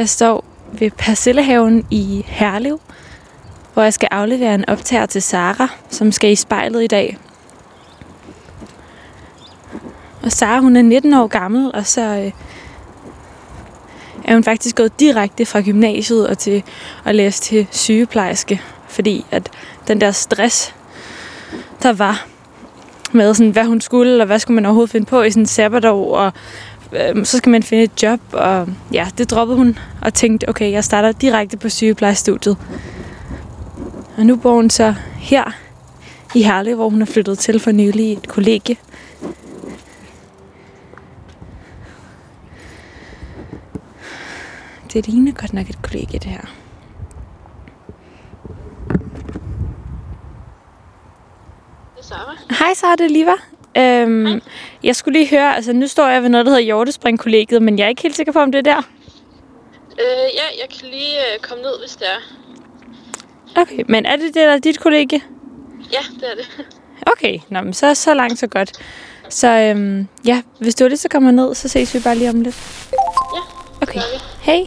Jeg står ved Persillehaven i Herlev, hvor jeg skal aflevere en optager til Sara, som skal i spejlet i dag. Og Sara, hun er 19 år gammel, og så øh, er hun faktisk gået direkte fra gymnasiet og til at læse til sygeplejerske, fordi at den der stress, der var med, sådan, hvad hun skulle, og hvad skulle man overhovedet finde på i sådan en sabbatår, og øh, så skal man finde et job, og ja, det droppede hun, og tænkte, okay, jeg starter direkte på sygeplejestudiet. Og nu bor hun så her i Herlev, hvor hun er flyttet til for nylig i et kollegie. Det ligner godt nok et kollegie, det her. Hej det er Liva. Øhm, Hej. jeg skulle lige høre, altså nu står jeg ved noget, der hedder Hjortespringkollegiet, men jeg er ikke helt sikker på, om det er der. Øh, ja, jeg kan lige øh, komme ned, hvis det er. Okay, men er det det, der er dit kollegie? Ja, det er det. Okay, Nå, men så, så langt, så godt. Så øhm, ja, hvis du er det, så kommer ned, så ses vi bare lige om lidt. Ja, Okay, hej.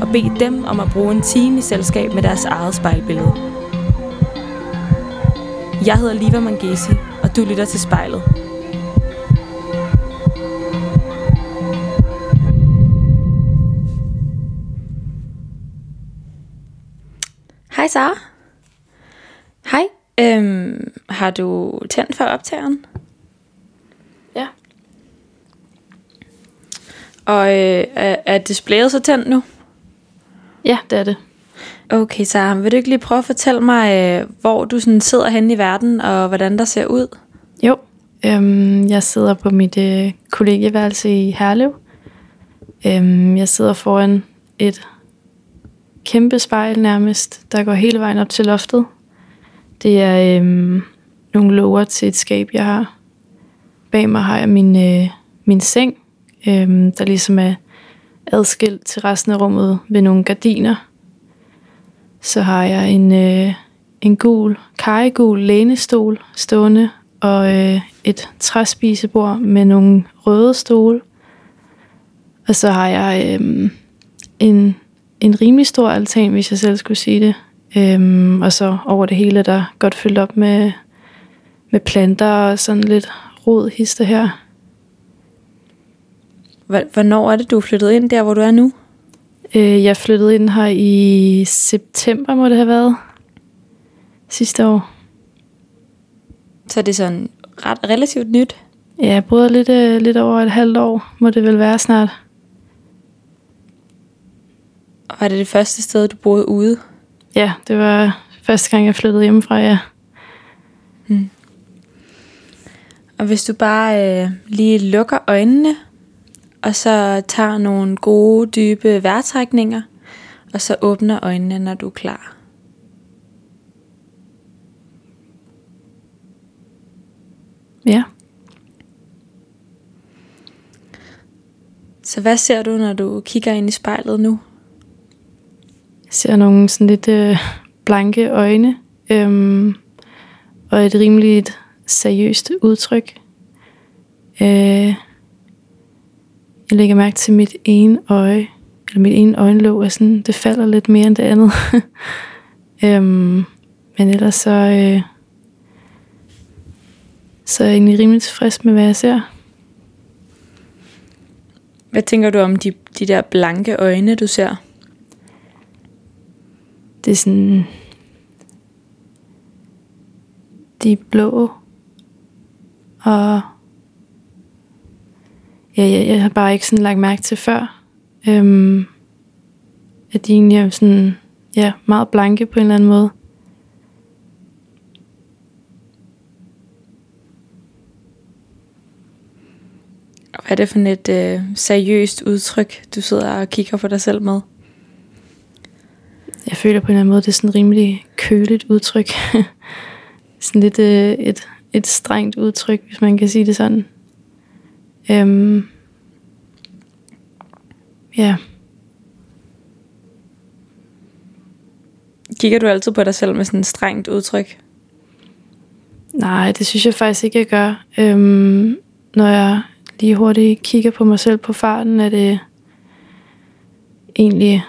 og bede dem om at bruge en time i selskab med deres eget spejlbillede. Jeg hedder Liva Mangesi, og du lytter til spejlet. Hej Sara. Hej. Øhm, har du tændt for optageren? Ja. Og øh, er, er displayet så tændt nu? Ja, det er det. Okay, så vil du ikke lige prøve at fortælle mig, øh, hvor du sådan sidder henne i verden, og hvordan der ser ud? Jo, øhm, jeg sidder på mit øh, kollegieværelse i Herlev. Øhm, jeg sidder foran et kæmpe spejl nærmest, der går hele vejen op til loftet. Det er øhm, nogle låger til et skab, jeg har. Bag mig har jeg min, øh, min seng, øhm, der ligesom er adskilt til resten af rummet ved nogle gardiner. Så har jeg en, øh, en gul, karregul lænestol stående, og øh, et træspisebord med nogle røde stole. Og så har jeg øh, en, en rimelig stor altan, hvis jeg selv skulle sige det. Øhm, og så over det hele, der godt fyldt op med, med planter og sådan lidt rod hister her. Hvor- Hvornår er det, du er flyttet ind der, hvor du er nu? Øh, jeg flyttede ind her i september, må det have været. Sidste år. Så er det sådan ret relativt nyt. Ja, jeg boede lidt, øh, lidt over et halvt år, må det vel være snart. Og er det det første sted, du boede ude? Ja, det var første gang, jeg flyttede hjemmefra, ja. Og hvis du bare øh, lige lukker øjnene, og så tager nogle gode, dybe vejrtrækninger, og så åbner øjnene, når du er klar. Ja. Så hvad ser du, når du kigger ind i spejlet nu? Jeg ser nogle sådan lidt øh, blanke øjne, øhm, og et rimeligt seriøst udtryk. Øh, jeg lægger mærke til mit ene øje, eller mit ene øjenlåg, er sådan, det falder lidt mere end det andet. øhm, men ellers så, øh, så er jeg egentlig rimelig tilfreds med, hvad jeg ser. Hvad tænker du om de, de der blanke øjne, du ser? Det er sådan... De er blå. Og... Ja, jeg, jeg har bare ikke sådan lagt mærke til før. Øhm, at de egentlig er sådan... Ja, meget blanke på en eller anden måde. Hvad er det for et øh, seriøst udtryk, du sidder og kigger på dig selv med? Jeg føler på en eller anden måde, det er sådan rimelig køligt udtryk. sådan lidt øh, et, et strengt udtryk, hvis man kan sige det sådan. Øhm, ja. Kigger du altid på dig selv med sådan et strengt udtryk? Nej, det synes jeg faktisk ikke, jeg gør. Øhm, når jeg lige hurtigt kigger på mig selv på farten, er det egentlig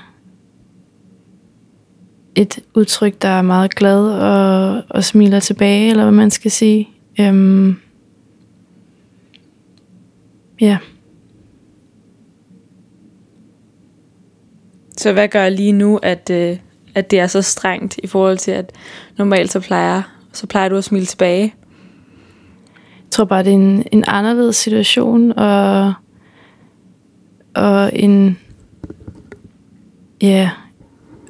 et udtryk, der er meget glad og, og smiler tilbage, eller hvad man skal sige. Øhm, ja. Så hvad gør lige nu, at, øh, at det er så strengt i forhold til, at normalt så plejer, så plejer du at smile tilbage? Jeg tror bare, det er en, en anderledes situation, og, og en, ja,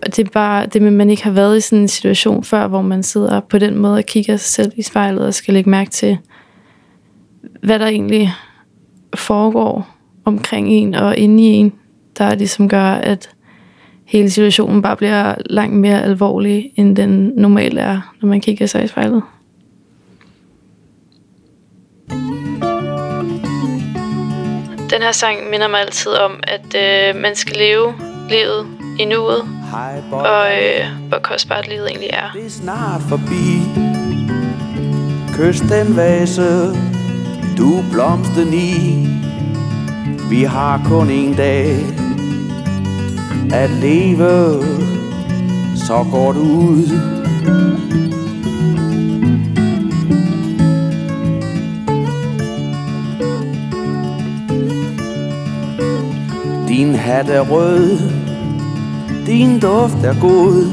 og det er bare det med, at man ikke har været i sådan en situation før, hvor man sidder på den måde og kigger sig selv i spejlet og skal lægge mærke til, hvad der egentlig foregår omkring en og inde i en, der ligesom gør, at hele situationen bare bliver langt mere alvorlig, end den normalt er, når man kigger sig i spejlet. Den her sang minder mig altid om, at øh, man skal leve livet i nuet, og øh, hvor kostbart livet egentlig er. Det er snart forbi Kys den vase du blomsten i Vi har kun en dag At leve. Så går du ud. Din hat er rød. Din duft er god.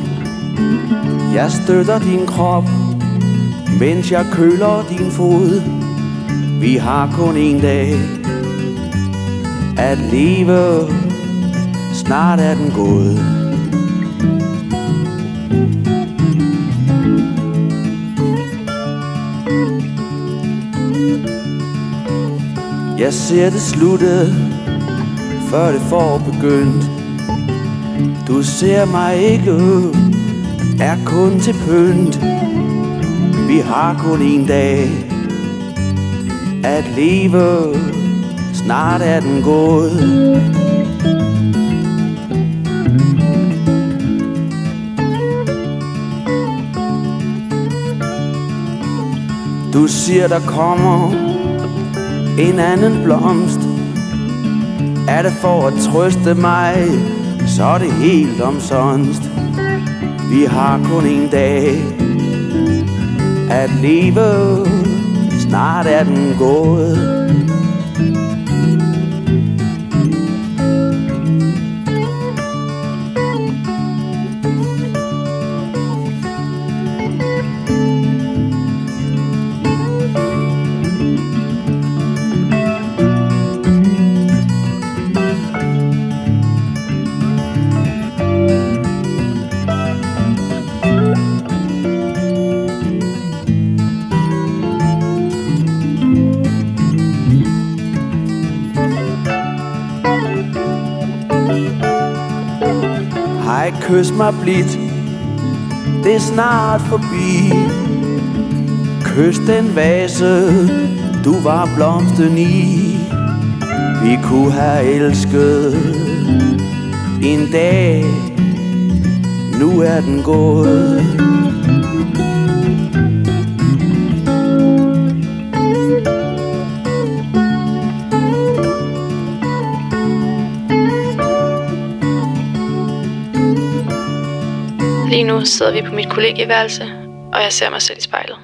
Jeg støtter din krop Mens jeg køler din fod. Vi har kun en dag At leve. Snart er den gået. Jeg ser det slutte Før det får begyndt. Du ser mig ikke, er kun til pynt. Vi har kun en dag at leve, snart er den gået. Du siger der kommer en anden blomst. Er det for at trøste mig så er det helt omsonst. Vi har kun en dag At leve. Snart er den gået kys mig blidt. Det er snart forbi. Kys den vase Du var blomsten i. Vi kunne have elsket En dag. Nu er den gået. Lige nu sidder vi på mit kollegieværelse, og jeg ser mig selv i spejlet.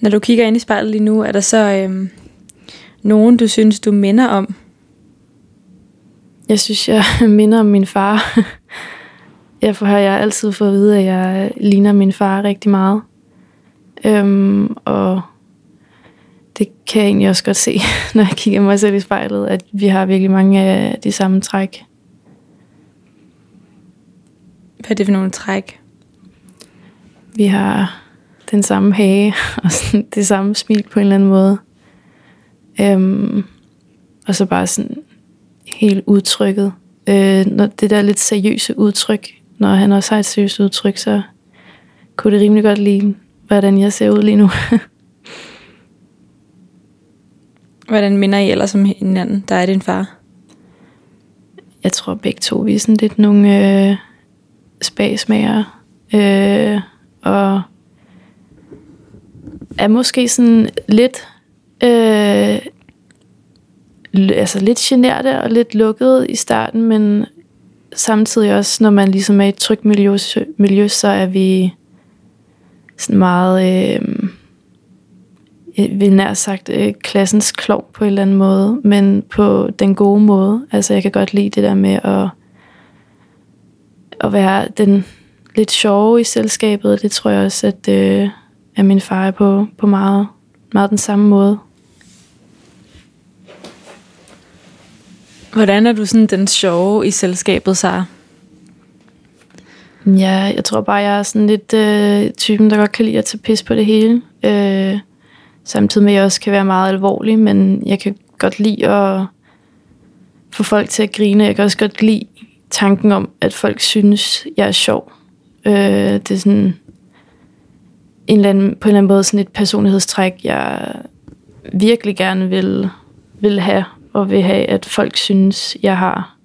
Når du kigger ind i spejlet lige nu, er der så øhm, nogen, du synes, du minder om? Jeg synes, jeg minder om min far. Jeg har jeg altid fået at vide, at jeg ligner min far rigtig meget. Øhm, og det kan jeg egentlig også godt se, når jeg kigger mig selv i spejlet, at vi har virkelig mange af de samme træk. Hvad er det for nogle træk? Vi har den samme hage og sådan det samme smil på en eller anden måde. Øhm, og så bare sådan helt udtrykket. Øh, når det der lidt seriøse udtryk, når han også har et seriøst udtryk, så kunne det rimelig godt lide, hvordan jeg ser ud lige nu. Hvordan minder I ellers om hinanden, der er din far? Jeg tror begge to, vi er sådan lidt nogle øh, spagsmager. Øh, og er måske sådan lidt øh, altså lidt generte og lidt lukket i starten, men samtidig også, når man ligesom er i et trygt miljø, miljø så er vi sådan meget, øh, jeg vil nær sagt, øh, klassens klog på en eller anden måde, men på den gode måde. Altså jeg kan godt lide det der med at, at være den lidt sjove i selskabet. Det tror jeg også, at, øh, at min far er på, på meget, meget den samme måde. Hvordan er du sådan den sjove i selskabet, Sara? Ja, jeg tror bare, jeg er sådan lidt øh, typen, der godt kan lide at tage pis på det hele. Øh, samtidig med, at jeg også kan være meget alvorlig, men jeg kan godt lide at få folk til at grine. Jeg kan også godt lide tanken om, at folk synes, jeg er sjov. Øh, det er sådan en eller anden, på en eller anden måde sådan et personlighedstræk, jeg virkelig gerne vil, vil have, og vil have, at folk synes, jeg har.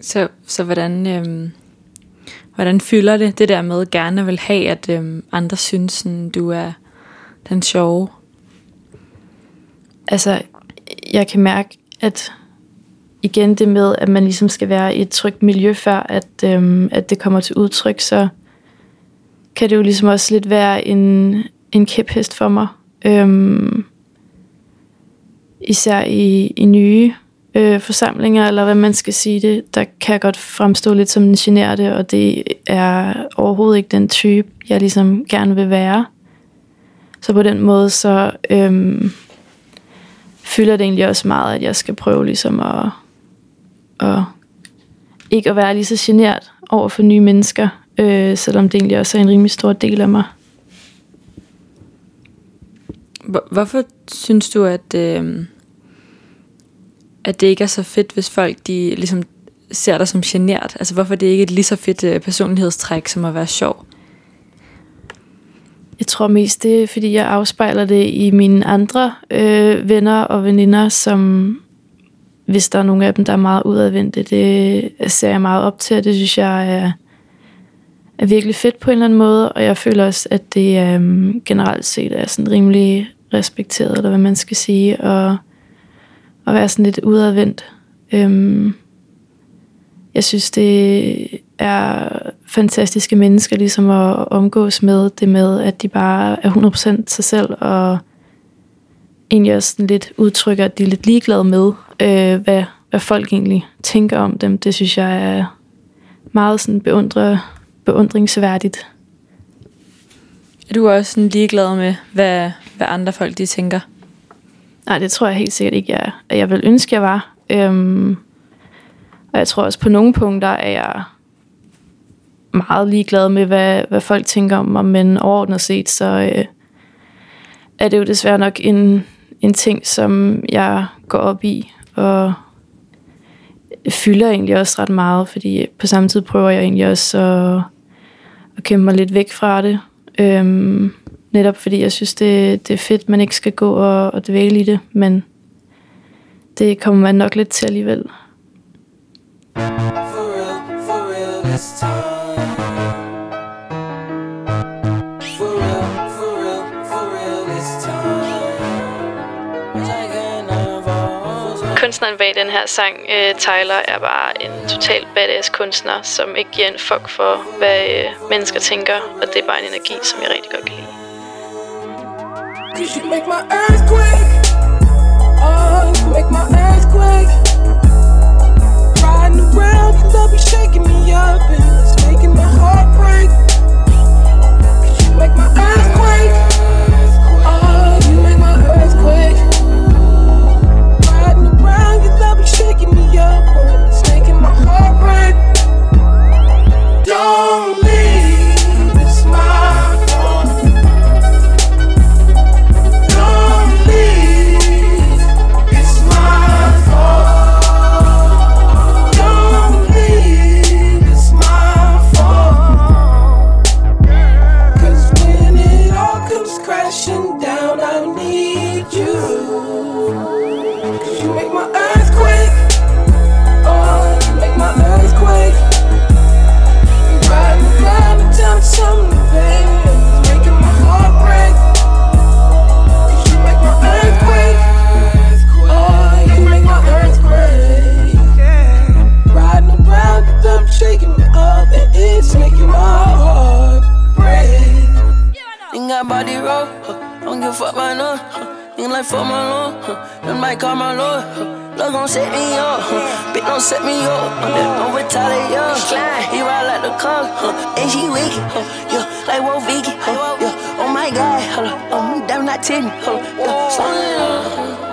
Så, så hvordan, øhm, hvordan fylder det, det der med gerne vil have, at øhm, andre synes, sådan, du er den sjove? Altså, jeg kan mærke, at igen det med, at man ligesom skal være i et trygt miljø, før at, øhm, at det kommer til udtryk, så kan det jo ligesom også lidt være en, en kæphest for mig. Øhm, især i, i nye øh, forsamlinger, eller hvad man skal sige det, der kan jeg godt fremstå lidt som en generte, og det er overhovedet ikke den type, jeg ligesom gerne vil være. Så på den måde, så øhm, fylder det egentlig også meget, at jeg skal prøve ligesom at, at ikke at være lige så genert over for nye mennesker, øh, selvom det egentlig også er en rimelig stor del af mig. Hvorfor synes du, at, øh, at det ikke er så fedt, hvis folk de ligesom ser dig som genert? Altså hvorfor det ikke er et lige så fedt øh, personlighedstræk som at være sjov? Jeg tror mest det er, fordi jeg afspejler det i mine andre øh, venner og veninder, som hvis der er nogle af dem, der er meget udadvendte, det ser jeg meget op til, og det synes jeg er, er virkelig fedt på en eller anden måde, og jeg føler også, at det øhm, generelt set er sådan rimelig respekteret, eller hvad man skal sige, og, og være sådan lidt udadvendt. Øhm, jeg synes, det er fantastiske mennesker ligesom at omgås med det med, at de bare er 100% sig selv, og egentlig også sådan lidt udtrykker, at de er lidt ligeglade med, øh, hvad, hvad folk egentlig tænker om dem. Det synes jeg er meget sådan beundre, beundringsværdigt. Er du også sådan ligeglad med, hvad, hvad andre folk de tænker? Nej, det tror jeg helt sikkert ikke, jeg er. Jeg vil ønske, jeg var. Øhm, og jeg tror også på nogle punkter er jeg meget ligeglad med, hvad, hvad folk tænker om mig, men overordnet set, så øh, er det jo desværre nok en, en ting, som jeg går op i, og fylder egentlig også ret meget, fordi på samme tid prøver jeg egentlig også at, at kæmpe mig lidt væk fra det. Øhm, netop fordi jeg synes, det, det er fedt, man ikke skal gå og, og dvæle i det, men det kommer man nok lidt til alligevel. For real, for real kunstneren bag den her sang, øh, Tyler, er bare en total badass kunstner, som ikke giver en fuck for, hvad øh, mennesker tænker, og det er bare en energi, som jeg rigtig godt kan lide. Cause you make my earthquake. Oh, you make my earthquake. Riding around, you love me shaking me up And Don't set me up. Don't retaliate. Yeah. Slide. He ride like the car. Huh. And she wicked. Huh. Yeah. Like Wolf Vicky. Huh. Yeah. Oh my god. Hold up. Oh, me damn not titty. Hold up. Yeah.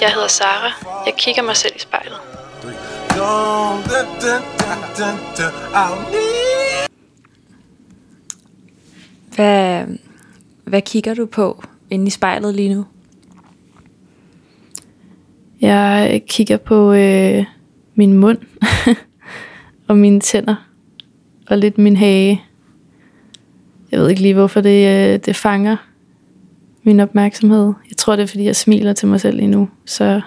Jeg hedder Sara. Jeg kigger mig selv i spejlet. Hvad, hvad kigger du på inde i spejlet lige nu? Jeg kigger på øh, min mund og mine tænder og lidt min hage. Jeg ved ikke lige, hvorfor det, øh, det fanger min opmærksomhed. Jeg tror, det er, fordi jeg smiler til mig selv lige nu. Så,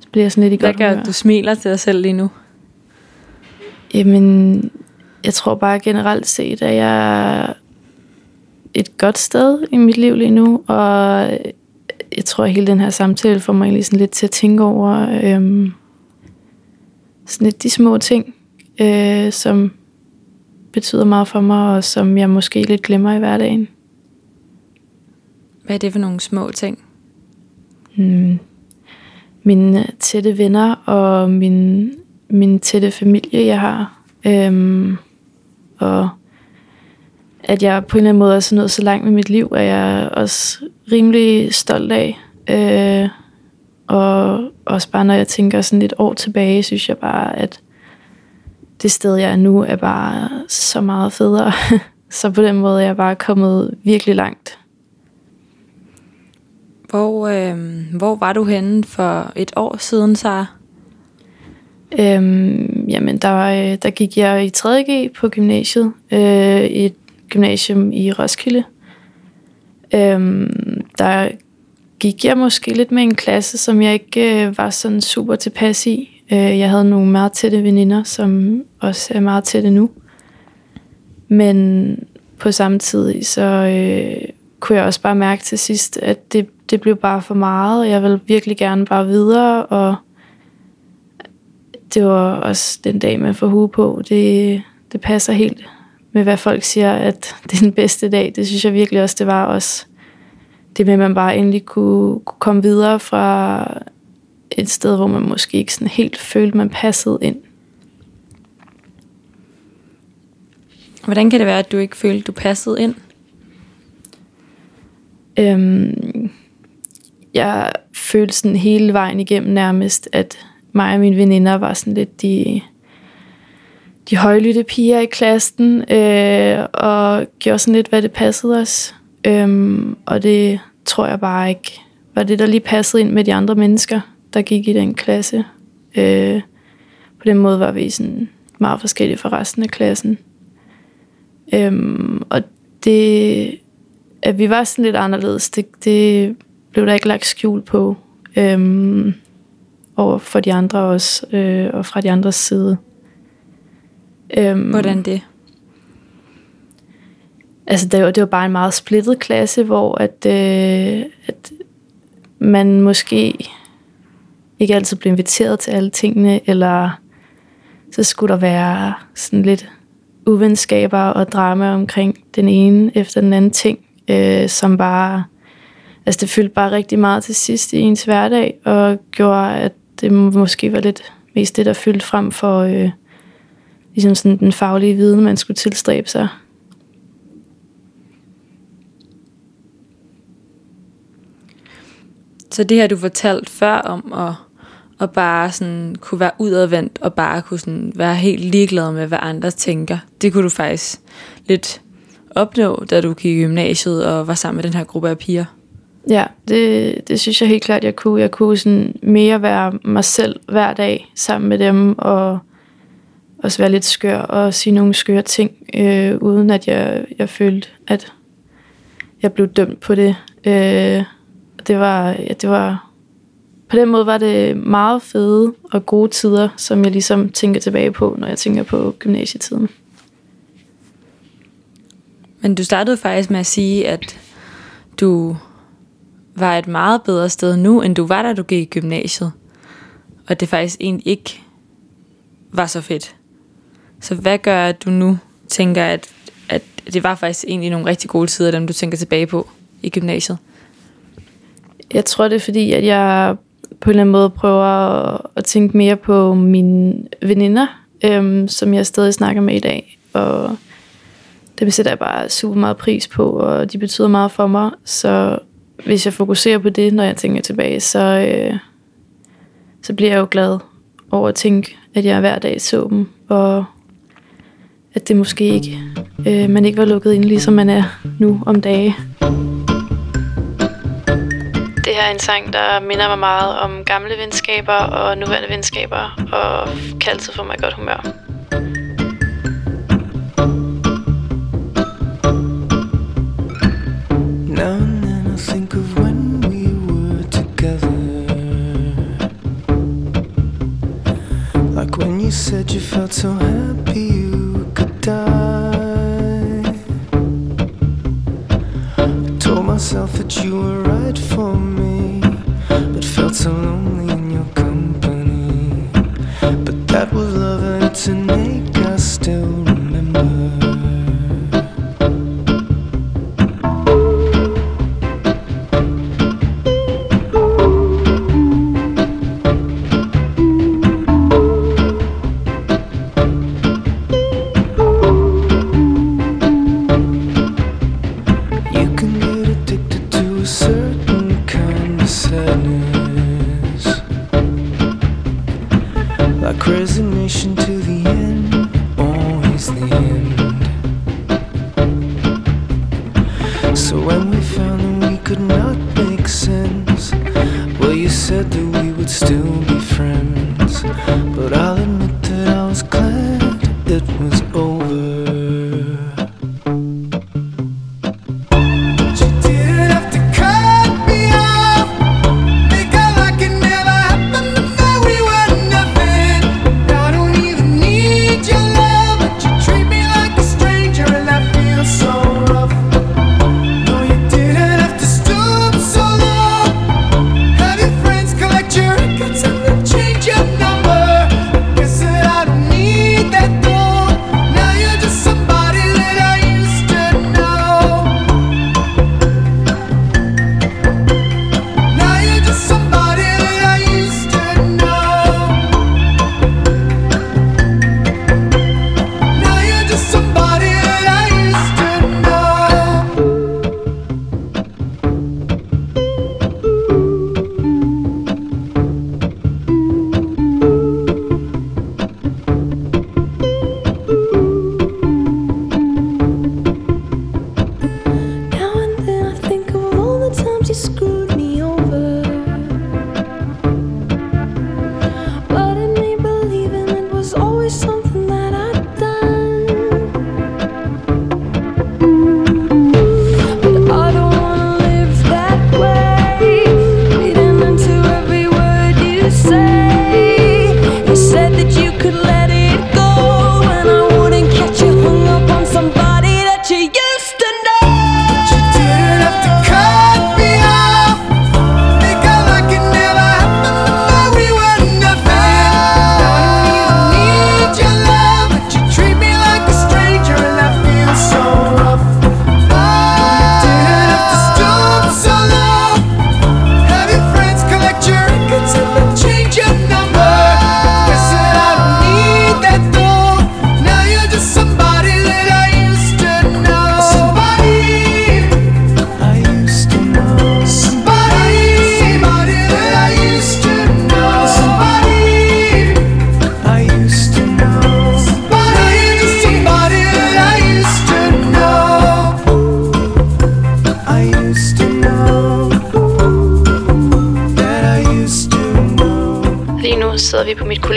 så bliver jeg sådan lidt i Hvad godt gør, humør. at du smiler til dig selv lige nu? Jamen, jeg tror bare generelt set, at jeg er et godt sted i mit liv lige nu, og jeg tror, at hele den her samtale får mig sådan lidt til at tænke over øhm, sådan lidt de små ting, øh, som betyder meget for mig, og som jeg måske lidt glemmer i hverdagen. Hvad er det for nogle små ting? Mm. Mine øh, tætte venner og min, min tætte familie, jeg har. Øhm, og at jeg på en eller anden måde er så nået så langt med mit liv, er jeg også rimelig stolt af. Øh, og også bare når jeg tænker sådan lidt år tilbage, synes jeg bare, at det sted, jeg er nu, er bare så meget federe. så på den måde er jeg bare kommet virkelig langt. Hvor, øh, hvor var du henne for et år siden, så? Øhm, jamen, der, var, der gik jeg i 3.G på gymnasiet, øh, i et gymnasium i Roskilde. Øhm, der gik jeg måske lidt med en klasse, som jeg ikke øh, var sådan super tilpas i. Øh, jeg havde nogle meget tætte veninder, som også er meget tætte nu. Men på samme tid, så øh, kunne jeg også bare mærke til sidst, at det, det blev bare for meget, jeg ville virkelig gerne bare videre, og det var også den dag, man får hue på. Det, det passer helt med, hvad folk siger, at det er den bedste dag. Det synes jeg virkelig også, det var også det med, at man bare endelig kunne, kunne komme videre fra et sted, hvor man måske ikke sådan helt følte, man passede ind. Hvordan kan det være, at du ikke følte, du passede ind? Øhm, jeg følte sådan hele vejen igennem nærmest, at mig og mine veninder var sådan lidt de, de højlytte piger i klassen, øh, og gjorde sådan lidt, hvad det passede os. Øhm, og det tror jeg bare ikke var det, der lige passede ind med de andre mennesker, der gik i den klasse. Øh, på den måde var vi sådan meget forskellige fra resten af klassen. Øhm, og det, at vi var sådan lidt anderledes, det, det blev der ikke lagt skjul på. Øhm, over for de andre også, øh, og fra de andres side. Øhm, Hvordan det? Altså, det var, det var bare en meget splittet klasse, hvor at, øh, at man måske ikke altid blev inviteret til alle tingene, eller så skulle der være sådan lidt uvenskaber og drama omkring den ene efter den anden ting, øh, som bare, altså det fyldte bare rigtig meget til sidst i ens hverdag, og gjorde, at det måske var lidt mest det, der fyldte frem for øh, ligesom sådan den faglige viden, man skulle tilstræbe sig. Så det her, du fortalte før om at, at bare sådan kunne være udadvendt og bare kunne sådan være helt ligeglad med, hvad andre tænker, det kunne du faktisk lidt opnå, da du gik i gymnasiet og var sammen med den her gruppe af piger? Ja, det, det synes jeg helt klart, jeg kunne. Jeg kunne sådan mere være mig selv hver dag sammen med dem, og også være lidt skør og sige nogle skøre ting, øh, uden at jeg, jeg følte, at jeg blev dømt på det. Øh, det var, ja, det var, på den måde var det meget fede og gode tider, som jeg ligesom tænker tilbage på, når jeg tænker på gymnasietiden. Men du startede faktisk med at sige, at du var et meget bedre sted nu, end du var, da du gik i gymnasiet. Og det faktisk egentlig ikke var så fedt. Så hvad gør, at du nu tænker, at, at det var faktisk egentlig nogle rigtig gode tider, dem du tænker tilbage på i gymnasiet? Jeg tror, det er fordi, at jeg på en eller anden måde prøver at tænke mere på mine veninder, øhm, som jeg stadig snakker med i dag. Og dem sætter jeg bare super meget pris på, og de betyder meget for mig. Så hvis jeg fokuserer på det, når jeg tænker tilbage, så, øh, så bliver jeg jo glad over at tænke, at jeg hver dag så dem, og at det måske ikke, øh, man ikke var lukket ind, ligesom man er nu om dage. Det her er en sang, der minder mig meget om gamle venskaber og nuværende venskaber, og kan altid få mig godt humør. You felt so happy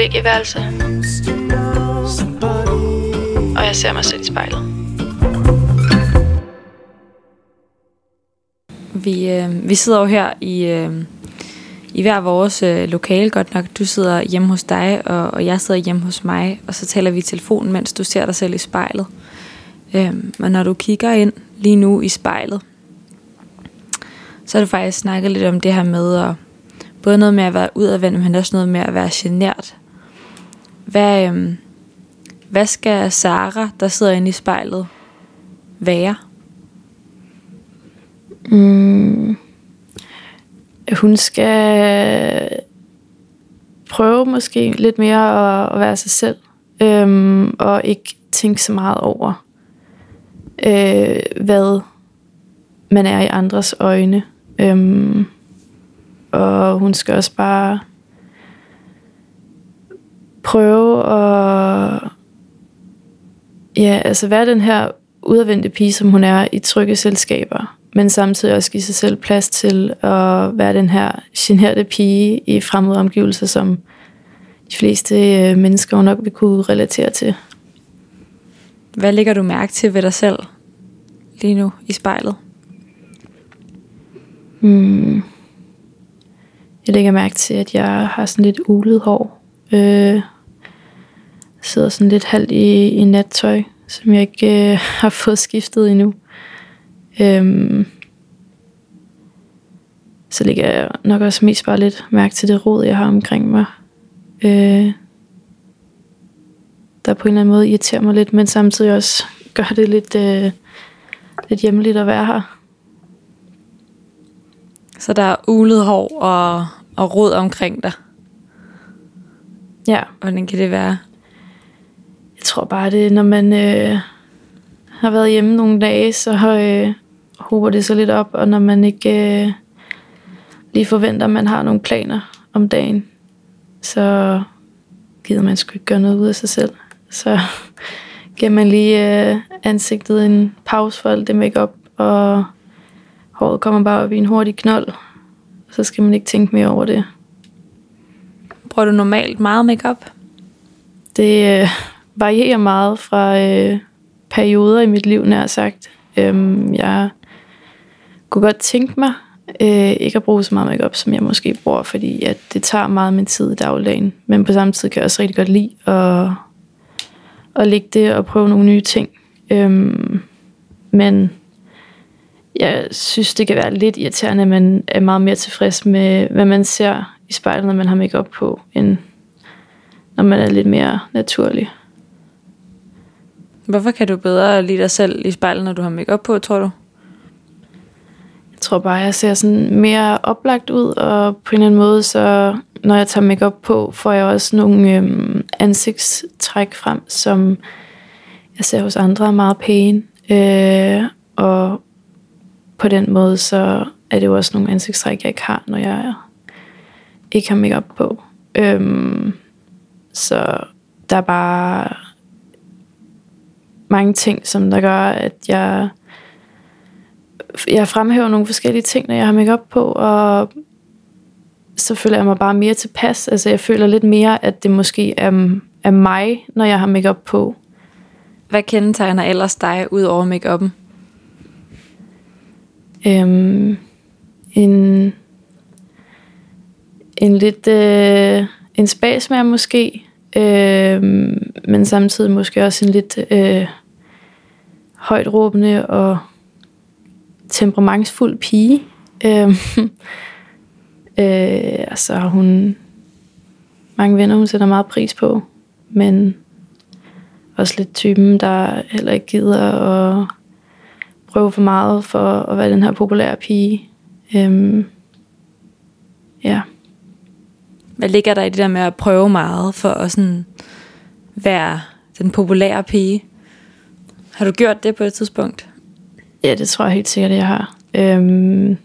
kollegieværelse, og jeg ser mig selv i spejlet. Vi, øh, vi sidder jo her i, øh, i hver vores øh, lokale, godt nok. Du sidder hjemme hos dig, og, og jeg sidder hjemme hos mig, og så taler vi i telefonen, mens du ser dig selv i spejlet. Øh, men når du kigger ind lige nu i spejlet, så har du faktisk snakket lidt om det her med at både noget med at være udadvendt, men også noget med at være genert. Hvad, øhm, hvad skal Sara, der sidder inde i spejlet, være? Mm. Hun skal prøve måske lidt mere at, at være sig selv, øhm, og ikke tænke så meget over, øh, hvad man er i andres øjne. Øhm, og hun skal også bare prøve at ja, altså være den her udadvendte pige, som hun er i trygge selskaber, men samtidig også give sig selv plads til at være den her generte pige i fremmede omgivelser, som de fleste øh, mennesker jo nok vil kunne relatere til. Hvad lægger du mærke til ved dig selv lige nu i spejlet? Hmm. Jeg lægger mærke til, at jeg har sådan lidt ulet hår. Øh, sidder sådan lidt halvt i, i nattøj, som jeg ikke øh, har fået skiftet endnu. Øhm, så ligger jeg nok også mest bare lidt mærke til det rod, jeg har omkring mig. Øh, der på en eller anden måde irriterer mig lidt, men samtidig også gør det lidt, øh, lidt hjemligt at være her. Så der er ulet hår og, og rod omkring dig. Ja. Hvordan kan det være? Jeg tror bare, det når man øh, har været hjemme nogle dage, så øh, hober det så lidt op, og når man ikke øh, lige forventer, at man har nogle planer om dagen, så gider man sgu ikke gøre noget ud af sig selv. Så giver man lige øh, ansigtet en pause for alt det makeup og håret kommer bare op i en hurtig knold. Så skal man ikke tænke mere over det. Bruger du normalt meget makeup? Det øh, varierer meget fra øh, perioder i mit liv, nær sagt. Øhm, jeg kunne godt tænke mig øh, ikke at bruge så meget makeup, som jeg måske bruger, fordi at det tager meget min tid i dagligdagen. Men på samme tid kan jeg også rigtig godt lide at, at lægge det og prøve nogle nye ting. Øhm, men jeg synes, det kan være lidt irriterende, at man er meget mere tilfreds med, hvad man ser i spejlet, når man har makeup på, end når man er lidt mere naturlig. Hvorfor kan du bedre lide dig selv i spejlet, når du har makeup på, tror du? Jeg tror bare, jeg ser sådan mere oplagt ud, og på en eller anden måde, så når jeg tager makeup på, får jeg også nogle øhm, ansigtstræk frem, som jeg ser hos andre er meget pæne. Øh, og på den måde, så er det jo også nogle ansigtstræk, jeg ikke har, når jeg ikke har makeup på. Øhm, så der er bare mange ting, som der gør, at jeg, jeg fremhæver nogle forskellige ting, når jeg har makeup på, og så føler jeg mig bare mere tilpas. Altså jeg føler lidt mere, at det måske er, er mig, når jeg har makeup på. Hvad kendetegner ellers dig ud over makeupen? Øhm, en, en lidt øh, en spasmager måske, øh, men samtidig måske også en lidt øh, højt råbende og temperamentsfuld pige. Øh, øh, og så har hun mange venner, hun sætter meget pris på, men også lidt typen, der heller ikke gider at prøve for meget for at være den her populære pige. Øhm, ja. Hvad ligger der i det der med at prøve meget for at sådan være den populære pige? Har du gjort det på et tidspunkt? Ja, det tror jeg helt sikkert, jeg har. Øhm, jeg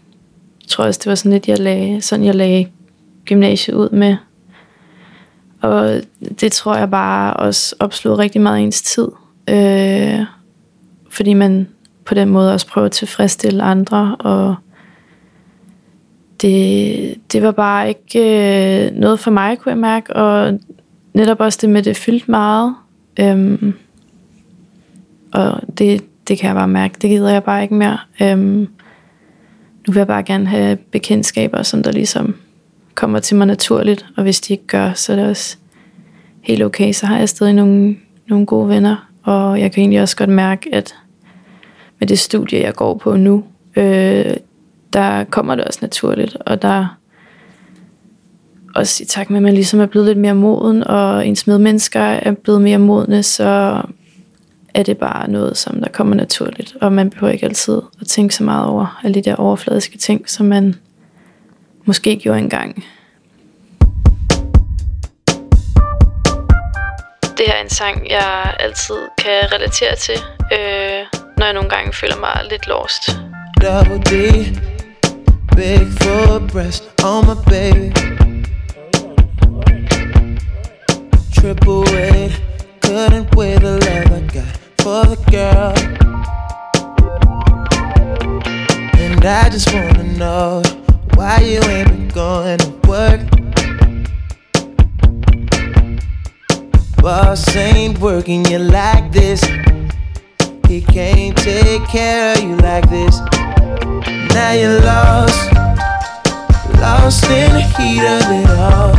tror også, det var sådan lidt, jeg lagde, sådan jeg lagde gymnasiet ud med. Og det tror jeg bare også opslog rigtig meget ens tid. Øh, fordi man på den måde også prøver at tilfredsstille andre og det, det var bare ikke øh, noget for mig, kunne jeg mærke. Og netop også det med, det fyldte meget. Øhm, og det, det kan jeg bare mærke, det gider jeg bare ikke mere. Øhm, nu vil jeg bare gerne have bekendtskaber, som der ligesom kommer til mig naturligt. Og hvis de ikke gør, så er det også helt okay. Så har jeg stadig nogle, nogle gode venner. Og jeg kan egentlig også godt mærke, at med det studie, jeg går på nu, øh, der kommer det også naturligt, og der også i takt med, at man ligesom er blevet lidt mere moden, og ens medmennesker er blevet mere modne, så er det bare noget, som der kommer naturligt, og man behøver ikke altid at tænke så meget over alle de der overfladiske ting, som man måske gjorde engang. Det her er en sang, jeg altid kan relatere til, øh, når jeg nogle gange føler mig lidt lost. Double D, big full breast on my baby. Triple weight, couldn't weigh the love I got for the girl. And I just wanna know why you ain't been going to work. Boss ain't working you like this. He can't take care of you like this. Now you're lost, lost in the heat of it all.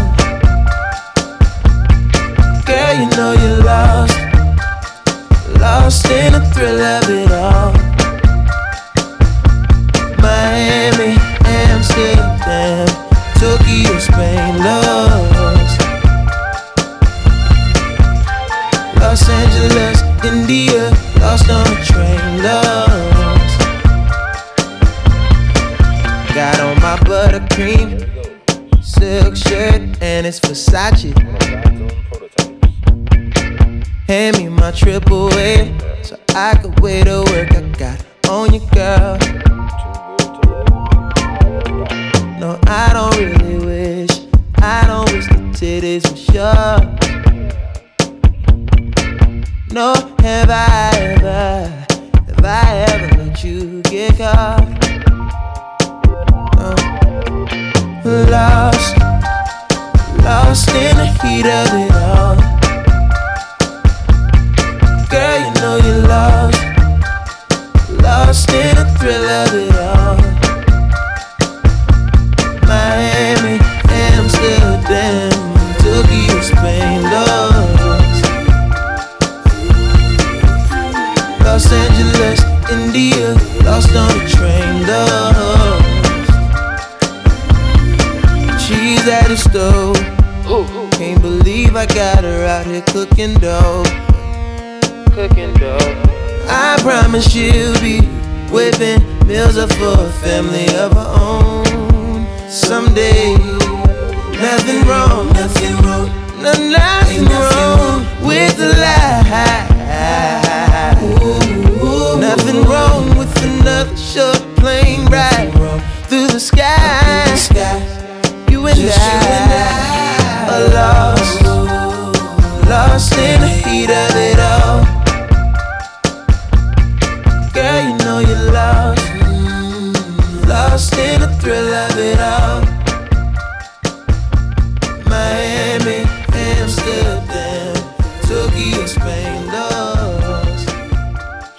Nothing wrong, nothing wrong, no, nothing wrong with the lie. Nothing wrong with another short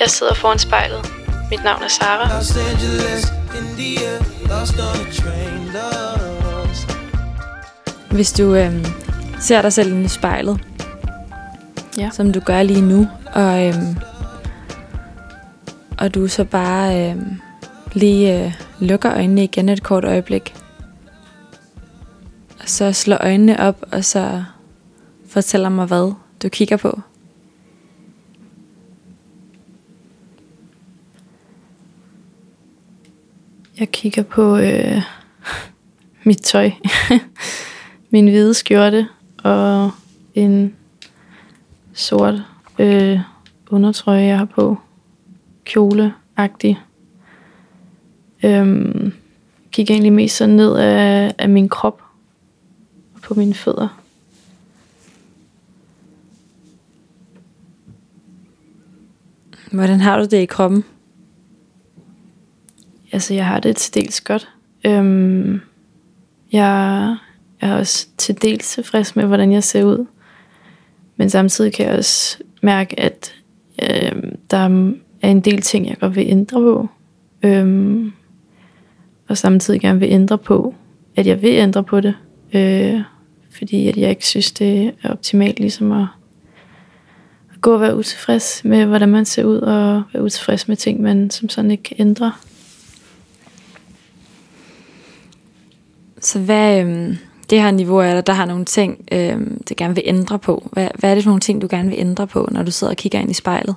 Jeg sidder foran spejlet. Mit navn er Sara. Los Angeles, India, lost on a train, lost. Hvis du øhm, ser dig selv inde i spejlet, Ja. som du gør lige nu, og, øhm, og du så bare øhm, lige øh, lukker øjnene igen et kort øjeblik, og så slår øjnene op, og så fortæller mig, hvad du kigger på. Jeg kigger på øh, mit tøj. Min hvide skjorte og en sort øh, undertrøje, jeg har på. Kjole-agtig. Øhm, kigger egentlig mest sådan ned af, af min krop og på mine fødder. Hvordan har du det i kroppen? Altså, jeg har det til dels godt. Øhm, Jeg er også til dels tilfreds med, hvordan jeg ser ud. Men samtidig kan jeg også mærke, at øh, der er en del ting, jeg godt vil ændre på. Øhm, og samtidig gerne vil ændre på, at jeg vil ændre på det. Øh, fordi at jeg ikke synes, det er optimalt ligesom at, at gå og være utilfreds med, hvordan man ser ud, og være utilfreds med ting, man som sådan ikke kan Så hvad, øhm, det her niveau er der, der har nogle ting, øhm, du gerne vil ændre på. Hvad, hvad er det for nogle ting, du gerne vil ændre på, når du sidder og kigger ind i spejlet?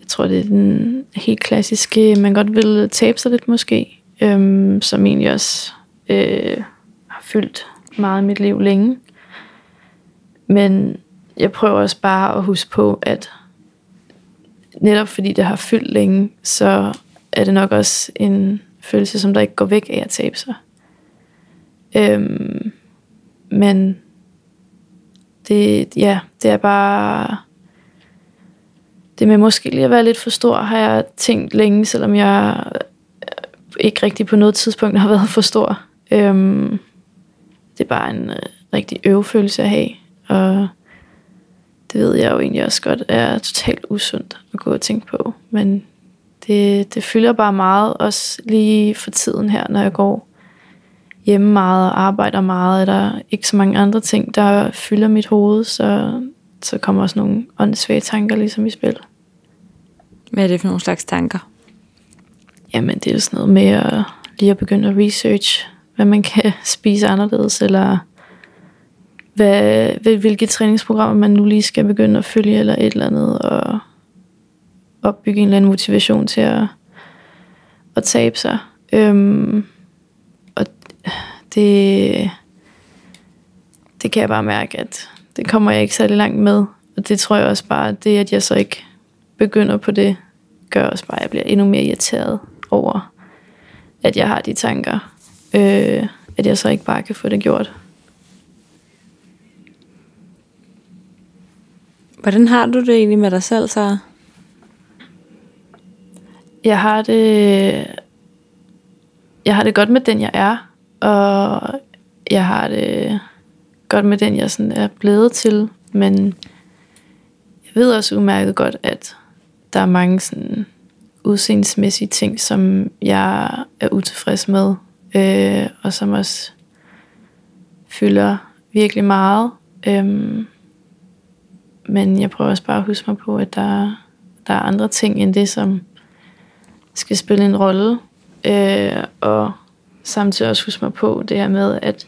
Jeg tror, det er den helt klassiske, man godt vil tabe sig lidt måske, øhm, som egentlig også øh, har fyldt meget i mit liv længe. Men jeg prøver også bare at huske på, at netop fordi det har fyldt længe, så er det nok også en følelse, som der ikke går væk af at tabe sig. Øhm, men det, ja, det er bare... Det med måske lige at være lidt for stor, har jeg tænkt længe, selvom jeg øh, ikke rigtig på noget tidspunkt har været for stor. Øhm, det er bare en øh, rigtig øvefølelse at have, og det ved jeg jo egentlig også godt er totalt usundt at gå og tænke på, men det, det fylder bare meget, også lige for tiden her, når jeg går hjemme meget og arbejder meget, er der ikke så mange andre ting, der fylder mit hoved, så, så kommer også nogle åndssvage tanker ligesom i spil. Hvad er det for nogle slags tanker? Jamen, det er jo sådan noget med at lige at begynde at research, hvad man kan spise anderledes, eller hvad, hvilke træningsprogrammer man nu lige skal begynde at følge, eller et eller andet, og opbygge en eller anden motivation til at, at tabe sig. Øhm, og det, det kan jeg bare mærke, at det kommer jeg ikke særlig langt med. Og det tror jeg også bare, at det, at jeg så ikke begynder på det, gør også bare, at jeg bliver endnu mere irriteret over, at jeg har de tanker. Øh, at jeg så ikke bare kan få det gjort. Hvordan har du det egentlig med dig selv, så? Jeg har det, jeg har det godt med den, jeg er. Og jeg har det godt med den, jeg sådan er blevet til. Men jeg ved også udmærket godt, at der er mange sådan udseendsmæssige ting, som jeg er utilfreds med. Øh, og som også fylder virkelig meget. Øhm, men jeg prøver også bare at huske mig på, at der, der er andre ting end det, som skal spille en rolle. Øh, og samtidig også huske mig på det her med, at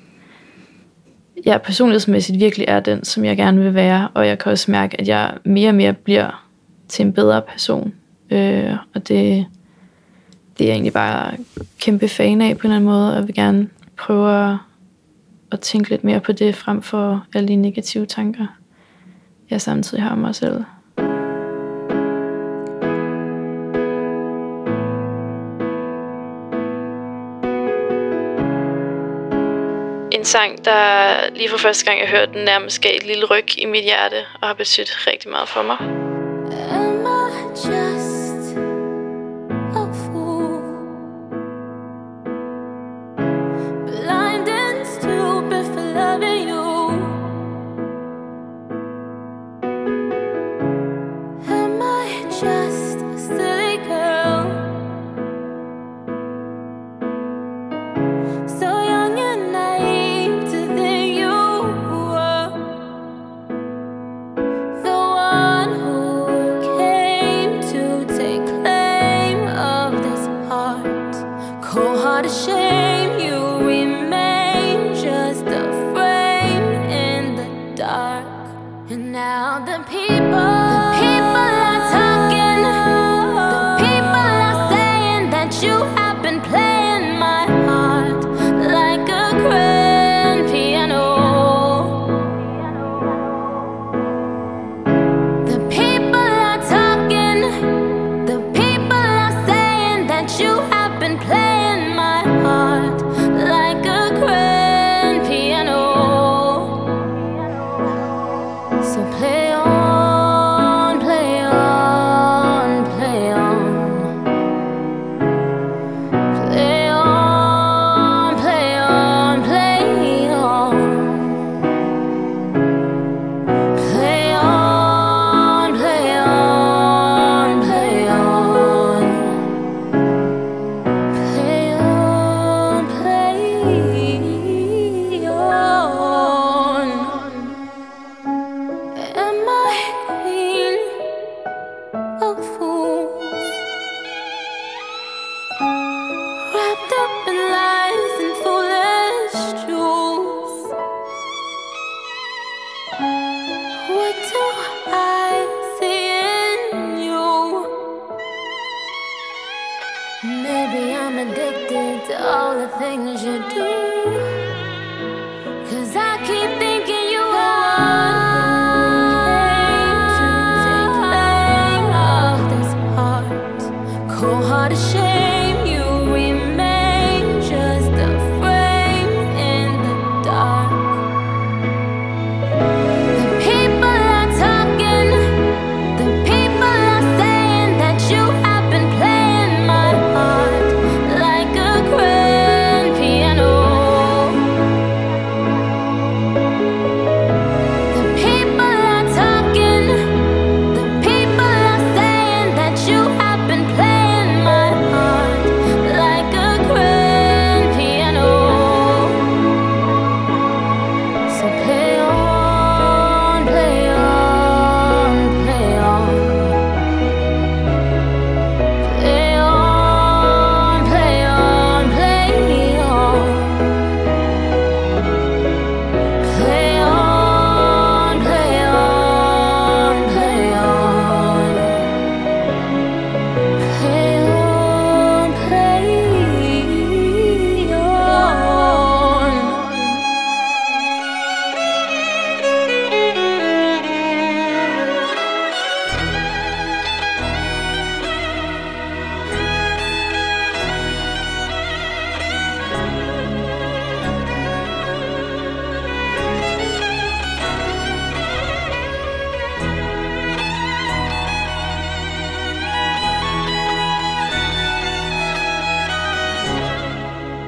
jeg personlighedsmæssigt virkelig er den, som jeg gerne vil være. Og jeg kan også mærke, at jeg mere og mere bliver til en bedre person. Øh, og det, det er jeg egentlig bare kæmpe fan af på en eller anden måde, og vil gerne prøve at, at tænke lidt mere på det, frem for alle de negative tanker, jeg samtidig har om mig selv. En sang, der lige for første gang jeg hørte den, nærmest gav et lille ryg i mit hjerte, og har betydet rigtig meget for mig. Ah.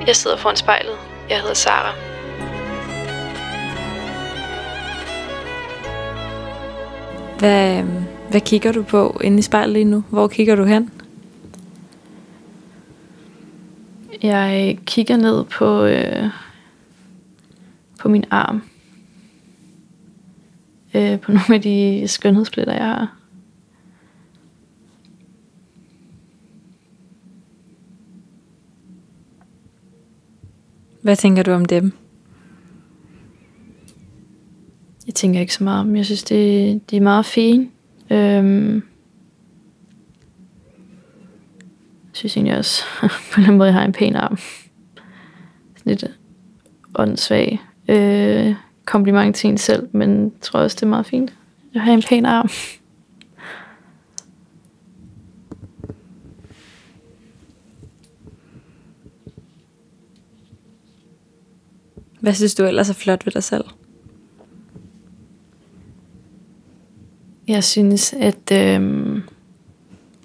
Jeg sidder foran spejlet. Jeg hedder Sara. Hvad, hvad kigger du på inde i spejlet lige nu? Hvor kigger du hen? Jeg kigger ned på, øh, på min arm. Øh, på nogle af de skønhedspletter, jeg har. Hvad tænker du om dem? Jeg tænker ikke så meget om. Jeg synes, det, de er meget fine. Øhm, jeg synes egentlig også, på en måde, jeg har en pæn arm. Sådan lidt åndssvag øh, kompliment til en selv, men jeg tror også, det er meget fint. Jeg har en pæn arm. Hvad synes du ellers er flot ved dig selv? Jeg synes, at øh,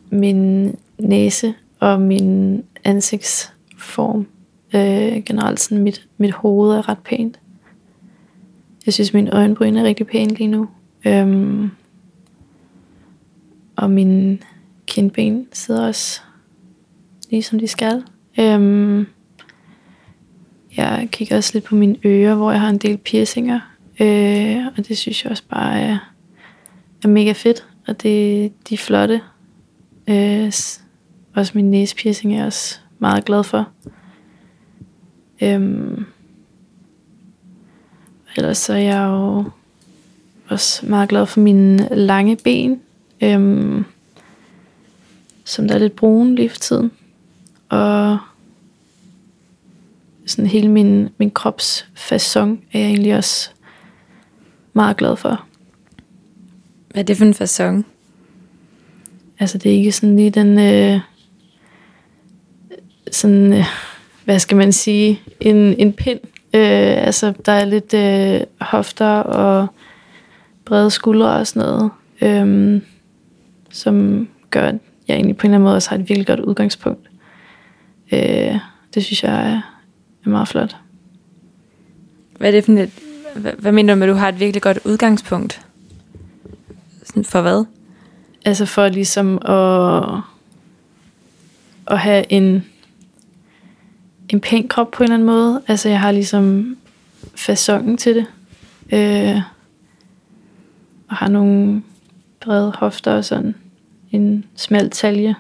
min næse og min ansigtsform, øh, generelt sådan mit, mit hoved er ret pænt. Jeg synes, min øjenbryn er rigtig pæn lige nu. Øhm, og mine kindben sidder også lige som de skal. Øhm, jeg kigger også lidt på mine ører, hvor jeg har en del piercinger. Øh, og det synes jeg også bare er, er mega fedt. Og det, de er flotte. Øh, også min næsepiercing er jeg også meget glad for. Øhm, ellers så er jeg jo også meget glad for mine lange ben. Øhm, som der er lidt brune lige for tiden. Og sådan hele min, min krops façon er jeg egentlig også meget glad for. Hvad er det for en fasong? Altså det er ikke sådan lige den, øh, sådan, øh, hvad skal man sige, en, en pind. Øh, altså der er lidt øh, hofter og brede skuldre og sådan noget, øh, som gør, at jeg egentlig på en eller anden måde også har et virkelig godt udgangspunkt. Øh, det synes jeg er, er meget flot. Hvad er det for et, hvad, hvad mener du med, at du har et virkelig godt udgangspunkt? Sådan for hvad? Altså for ligesom at, at have en, en pæn krop på en eller anden måde. Altså jeg har ligesom fasongen til det. Øh, og har nogle brede hofter og sådan en smal talje.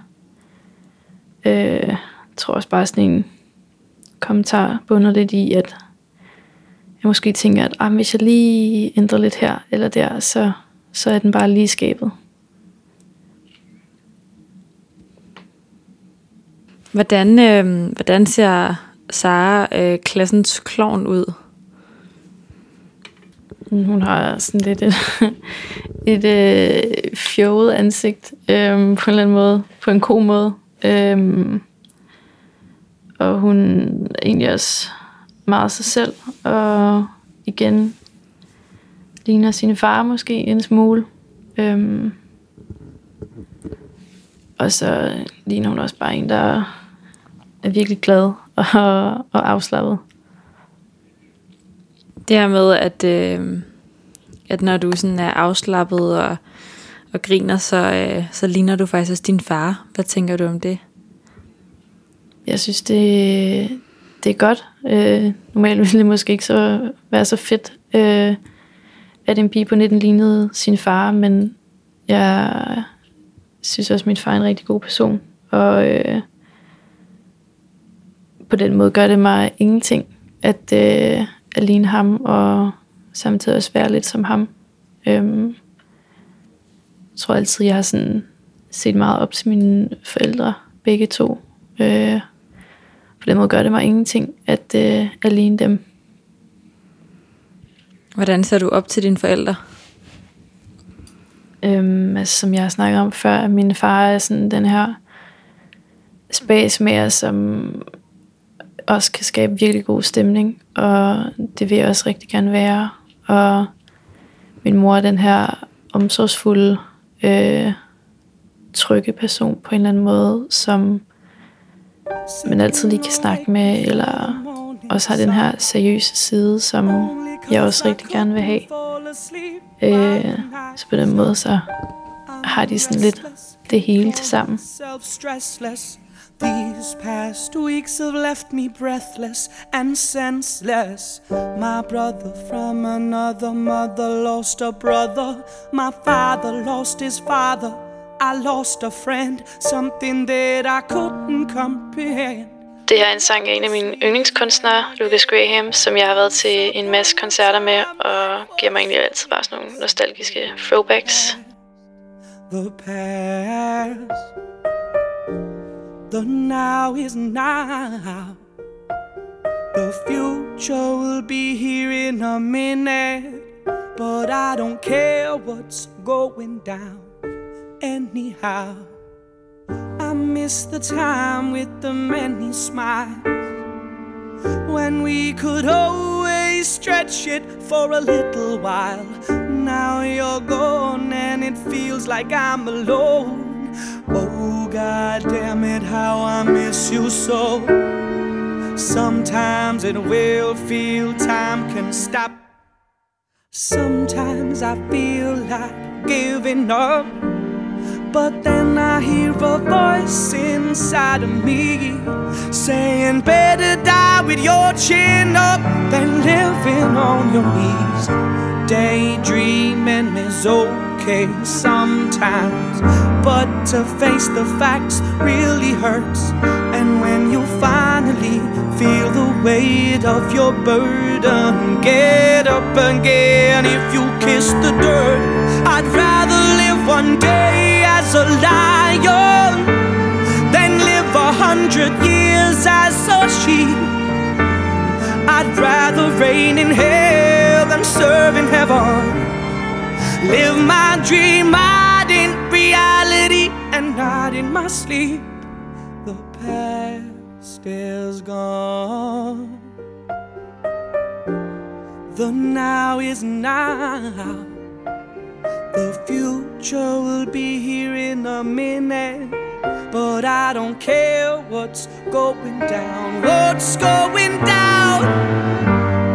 Øh, jeg tror også bare sådan en kommentar bunder lidt i, at jeg måske tænker, at ah, hvis jeg lige ændrer lidt her eller der, så, så er den bare lige skabet. Hvordan, øh, hvordan ser Sara øh, klassens klovn ud? Hun har sådan lidt et, et øh, fjollet ansigt øh, på en eller anden måde, på en god måde. Øh, og hun er egentlig også meget sig selv, og igen ligner sine far måske en smule. Øhm, og så ligner hun også bare en, der er virkelig glad og, og afslappet. Det her med, at, øh, at når du sådan er afslappet og, og griner, så, øh, så ligner du faktisk også din far. Hvad tænker du om det? Jeg synes, det, det er godt. Øh, normalt ville det måske ikke så være så fedt, øh, at en pige på 19 lignede sin far, men jeg synes også, at min far er en rigtig god person. Og øh, på den måde gør det mig ingenting, at, øh, at ligne ham, og samtidig også være lidt som ham. Øhm, jeg tror altid, jeg har sådan set meget op til mine forældre, begge to. Øh, på den måde gør det mig ingenting, at, øh, at ligne dem. Hvordan ser du op til dine forældre? Øhm, altså, som jeg har snakket om før, at min far er sådan den her spasmager, som også kan skabe virkelig god stemning, og det vil jeg også rigtig gerne være. Og min mor er den her omsorgsfulde, øh, trygge person på en eller anden måde, som man altid lige kan snakke med, eller også har den her seriøse side, som jeg også rigtig gerne vil have. Øh, så på den måde, så har de sådan lidt det hele til sammen. These past weeks have left me breathless and senseless. My brother from another mother lost a brother. My father lost his father. I lost a friend, something that I couldn't comprehend. Det her er en sang af en af mine yndlingskunstnere, Lucas Graham, som jeg har været til en masse koncerter med, og giver mig egentlig altid bare sådan nogle nostalgiske throwbacks. The past, the now is now. The future will be here in a minute, but I don't care what's going down anyhow. I miss the time with the many smiles when we could always stretch it for a little while. Now you're gone and it feels like I'm alone. Oh, god damn it, how I miss you so. Sometimes it will feel time can stop. Sometimes I feel like giving up. But then I hear a voice inside of me saying, Better die with your chin up than living on your knees. Daydreaming is okay sometimes, but to face the facts really hurts. And when you finally feel the weight of your burden, get up again. If you kiss the dirt, I'd rather live one day as a lion than live a hundred years as a sheep. I'd rather reign in hell than serve in heaven. Live my dream out in reality and not in my sleep. The past is gone. The now is now. The future will be here in a minute. But I don't care what's going down. What's going down?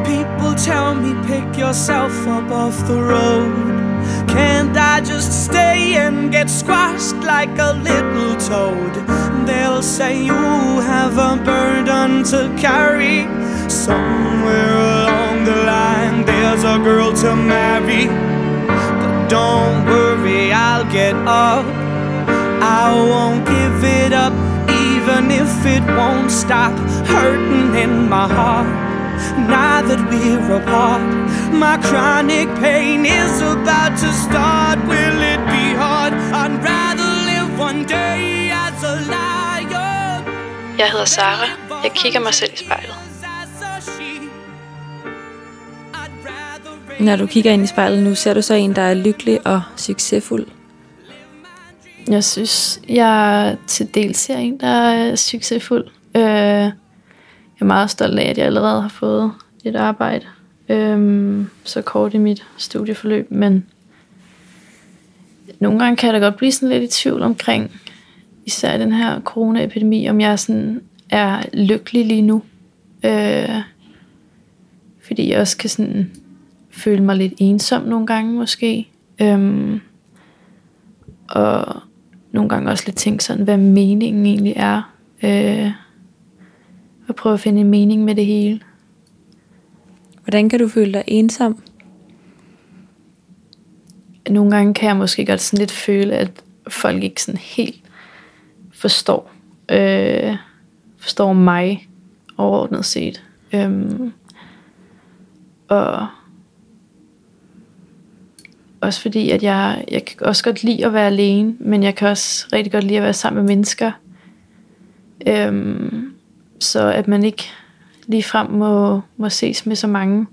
People tell me pick yourself up off the road. Can't I just stay and get squashed like a little toad? They'll say you have a burden to carry. Somewhere along the line, there's a girl to marry. Don't worry, I'll get up. I won't give it up, even if it won't stop hurting in my heart. Now that we're apart, my chronic pain is about to start. Will it be hard? I'd rather live one day as a lion. Jeg hedder Sara. jeg kigger mig selv i spejlet. Når du kigger ind i spejlet nu, ser du så en, der er lykkelig og succesfuld. Jeg synes, jeg til dels ser en, der er succesfuld. Øh, jeg er meget stolt af, at jeg allerede har fået et arbejde. Øh, så kort i mit studieforløb, men nogle gange kan jeg da godt blive sådan lidt i tvivl omkring, især i den her coronaepidemi, om jeg sådan er lykkelig lige nu. Øh, fordi jeg også kan sådan føle mig lidt ensom nogle gange måske. Øhm, og nogle gange også lidt tænke sådan, hvad meningen egentlig er. Øh, og prøve at finde en mening med det hele. Hvordan kan du føle dig ensom? Nogle gange kan jeg måske godt sådan lidt føle, at folk ikke sådan helt forstår, øh, forstår mig overordnet set. Øhm, og også fordi, at jeg, jeg kan også godt lide at være alene, men jeg kan også rigtig godt lide at være sammen med mennesker. Øhm, så at man ikke lige frem må, må ses med så mange,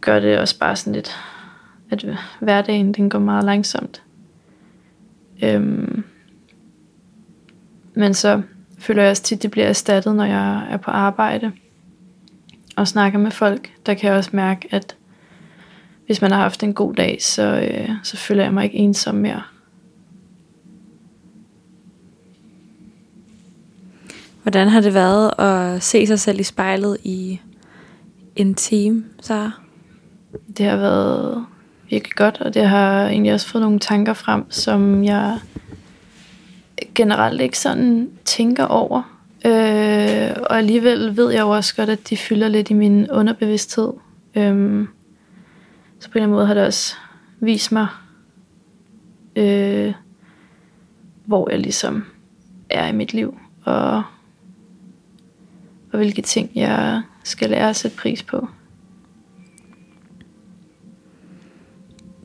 gør det også bare sådan lidt, at hverdagen den går meget langsomt. Øhm, men så føler jeg også tit, at det bliver erstattet, når jeg er på arbejde og snakker med folk. Der kan jeg også mærke, at hvis man har haft en god dag, så, øh, så føler jeg mig ikke ensom mere. Hvordan har det været at se sig selv i spejlet i en time, Sara? Det har været virkelig godt, og det har egentlig også fået nogle tanker frem, som jeg generelt ikke sådan tænker over. Øh, og alligevel ved jeg jo også godt, at de fylder lidt i min underbevidsthed. Øh, så på en eller anden måde har det også vist mig, øh, hvor jeg ligesom er i mit liv, og, og hvilke ting jeg skal lære at sætte pris på.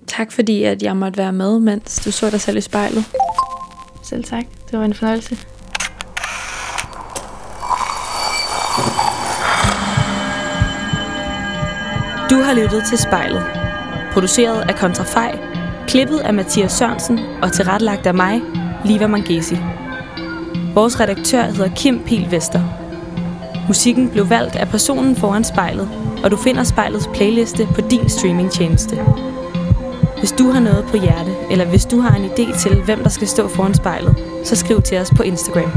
Tak fordi, at jeg måtte være med, mens du så dig selv i spejlet. Selv tak. Det var en fornøjelse. Du har lyttet til Spejlet. Produceret af Kontrafej, klippet af Mathias Sørensen og tilrettelagt af mig, Liva Mangesi. Vores redaktør hedder Kim Pil Vester. Musikken blev valgt af personen foran spejlet, og du finder spejlets playliste på din streamingtjeneste. Hvis du har noget på hjerte, eller hvis du har en idé til, hvem der skal stå foran spejlet, så skriv til os på Instagram.